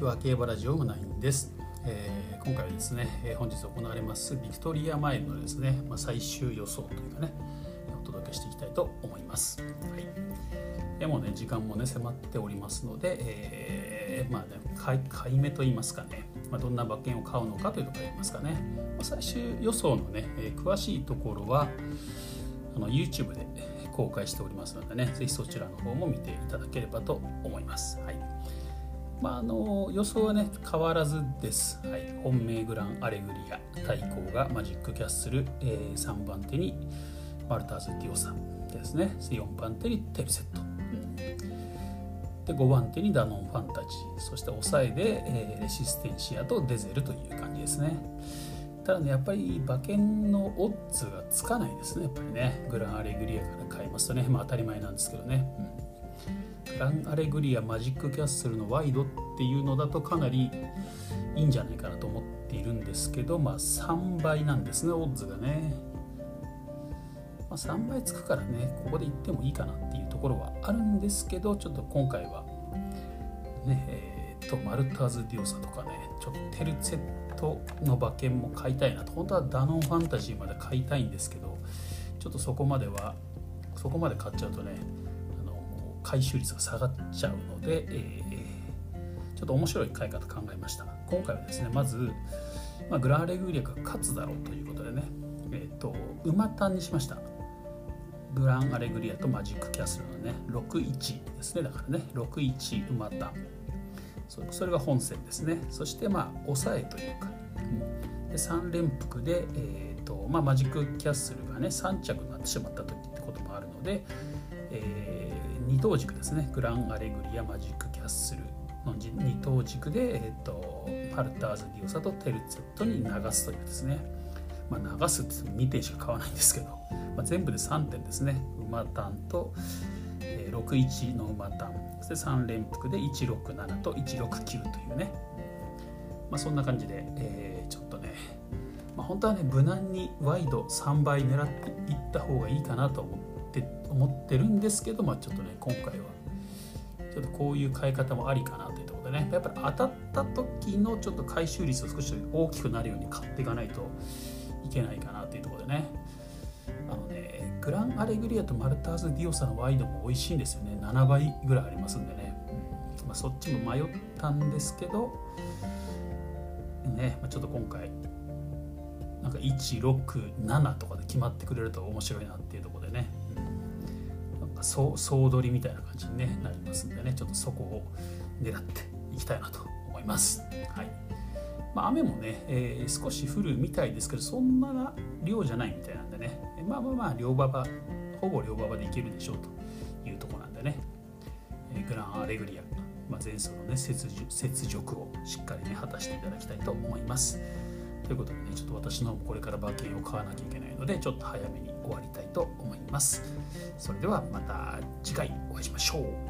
ちは競馬ラジオナインです、えー、今回はですね、えー、本日行われますビクトリアマイルのですね、まあ、最終予想というかねお届けしていきたいと思います、はい、でもね時間もね迫っておりますので、えー、まあね買い買い目と言いますかね、まあ、どんな馬券を買うのかというところ言いますかね、まあ、最終予想のね、え詳しいところはあの YouTube で公開しておりますのでね、ぜひそちらの方も見ていただければと思います。はい。まあ、あの予想はね変わらずです、はい、本命グランアレグリア対抗がマジックキャッスル、えー、3番手にマルターズ・ディオさんですね。4番手にテルセット、うん、で5番手にダノン・ファンタジー。そして抑えで、えー、レシステンシアとデゼルという感じですね。ただねやっぱり馬券のオッズがつかないですね。やっぱりね。グランアレグリアから買いますとね。まあ当たり前なんですけどね、うん、ランアレグリアマジックキャッスルのワイドっていうのだとかなりいいんじゃないかなと思っているんですけどまあ3倍なんですねオッズがね、まあ、3倍つくからねここで行ってもいいかなっていうところはあるんですけどちょっと今回はねえー、っとマルターズ・ディオサとかねちょっとテルツェットの馬券も買いたいなと。本当はダノンファンタジーまで買いたいんですけどちょっとそこまではそこまで買っちゃうとね回収率が下がっちゃうので、えー、ちょっと面白い買い方考えました。今回はですねまず、まあ、グラーレグリアが勝つだろうということでねえっ、ー、と馬単にしました。グランアレグリアとマジックキャスルのね61ですね。だからね61馬単。それが本線ですね。そしてまあ抑えというか、で3連複で、えーとまあ、マジックキャッスルがね3着になってしまった時ってこともあるので、えー、二等軸ですね。グランアレグリアマジックキャッスルの二等軸で、えーと、パルターズ・ディオサとテルツェットに流すというですね、まあ、流すって2点しか買わないんですけど、まあ、全部で3点ですね。馬単と、えー、61の馬単。そして3連複で167と169というね、まあ、そんな感じで、えー、ちょっとね、まあ、本当はね無難にワイド3倍狙っていった方がいいかなと思って思ってるんですけど、まあ、ちょっとね今回はちょっとこういう買い方もありかなというところでね。やっぱり当たった時のちょっと回収率を少し大きくなるように買っていかないといけないかなというところでね。あのねグランアレグリアとマルターズ・ディオサのワイドも美味しいんですよね。7倍ぐらいありますんでね、うん。まあ、そっちも迷ったんですけどね、まあ、ちょっと今回なんか167とかで決まってくれると面白いなっていうところでね、総総取りみたいな感じに、ね、なりますんでねちょっとそこを狙っていきたいなと思います。はいまあ、雨もね、えー、少し降るみたいですけどそんな量じゃないみたいなんでねまあまあまあ両馬場ほぼ両馬場でいけるでしょうというとこなんでね、えー、グランアレグリア、まあ、前走のね雪雪辱をしっかりね果たしていただきたいと思います。ということでねちょっと私のこれから馬券を買わなきゃいけないのでちょっと早めに終わりたいと思います。それではまた次回お会いしましょう。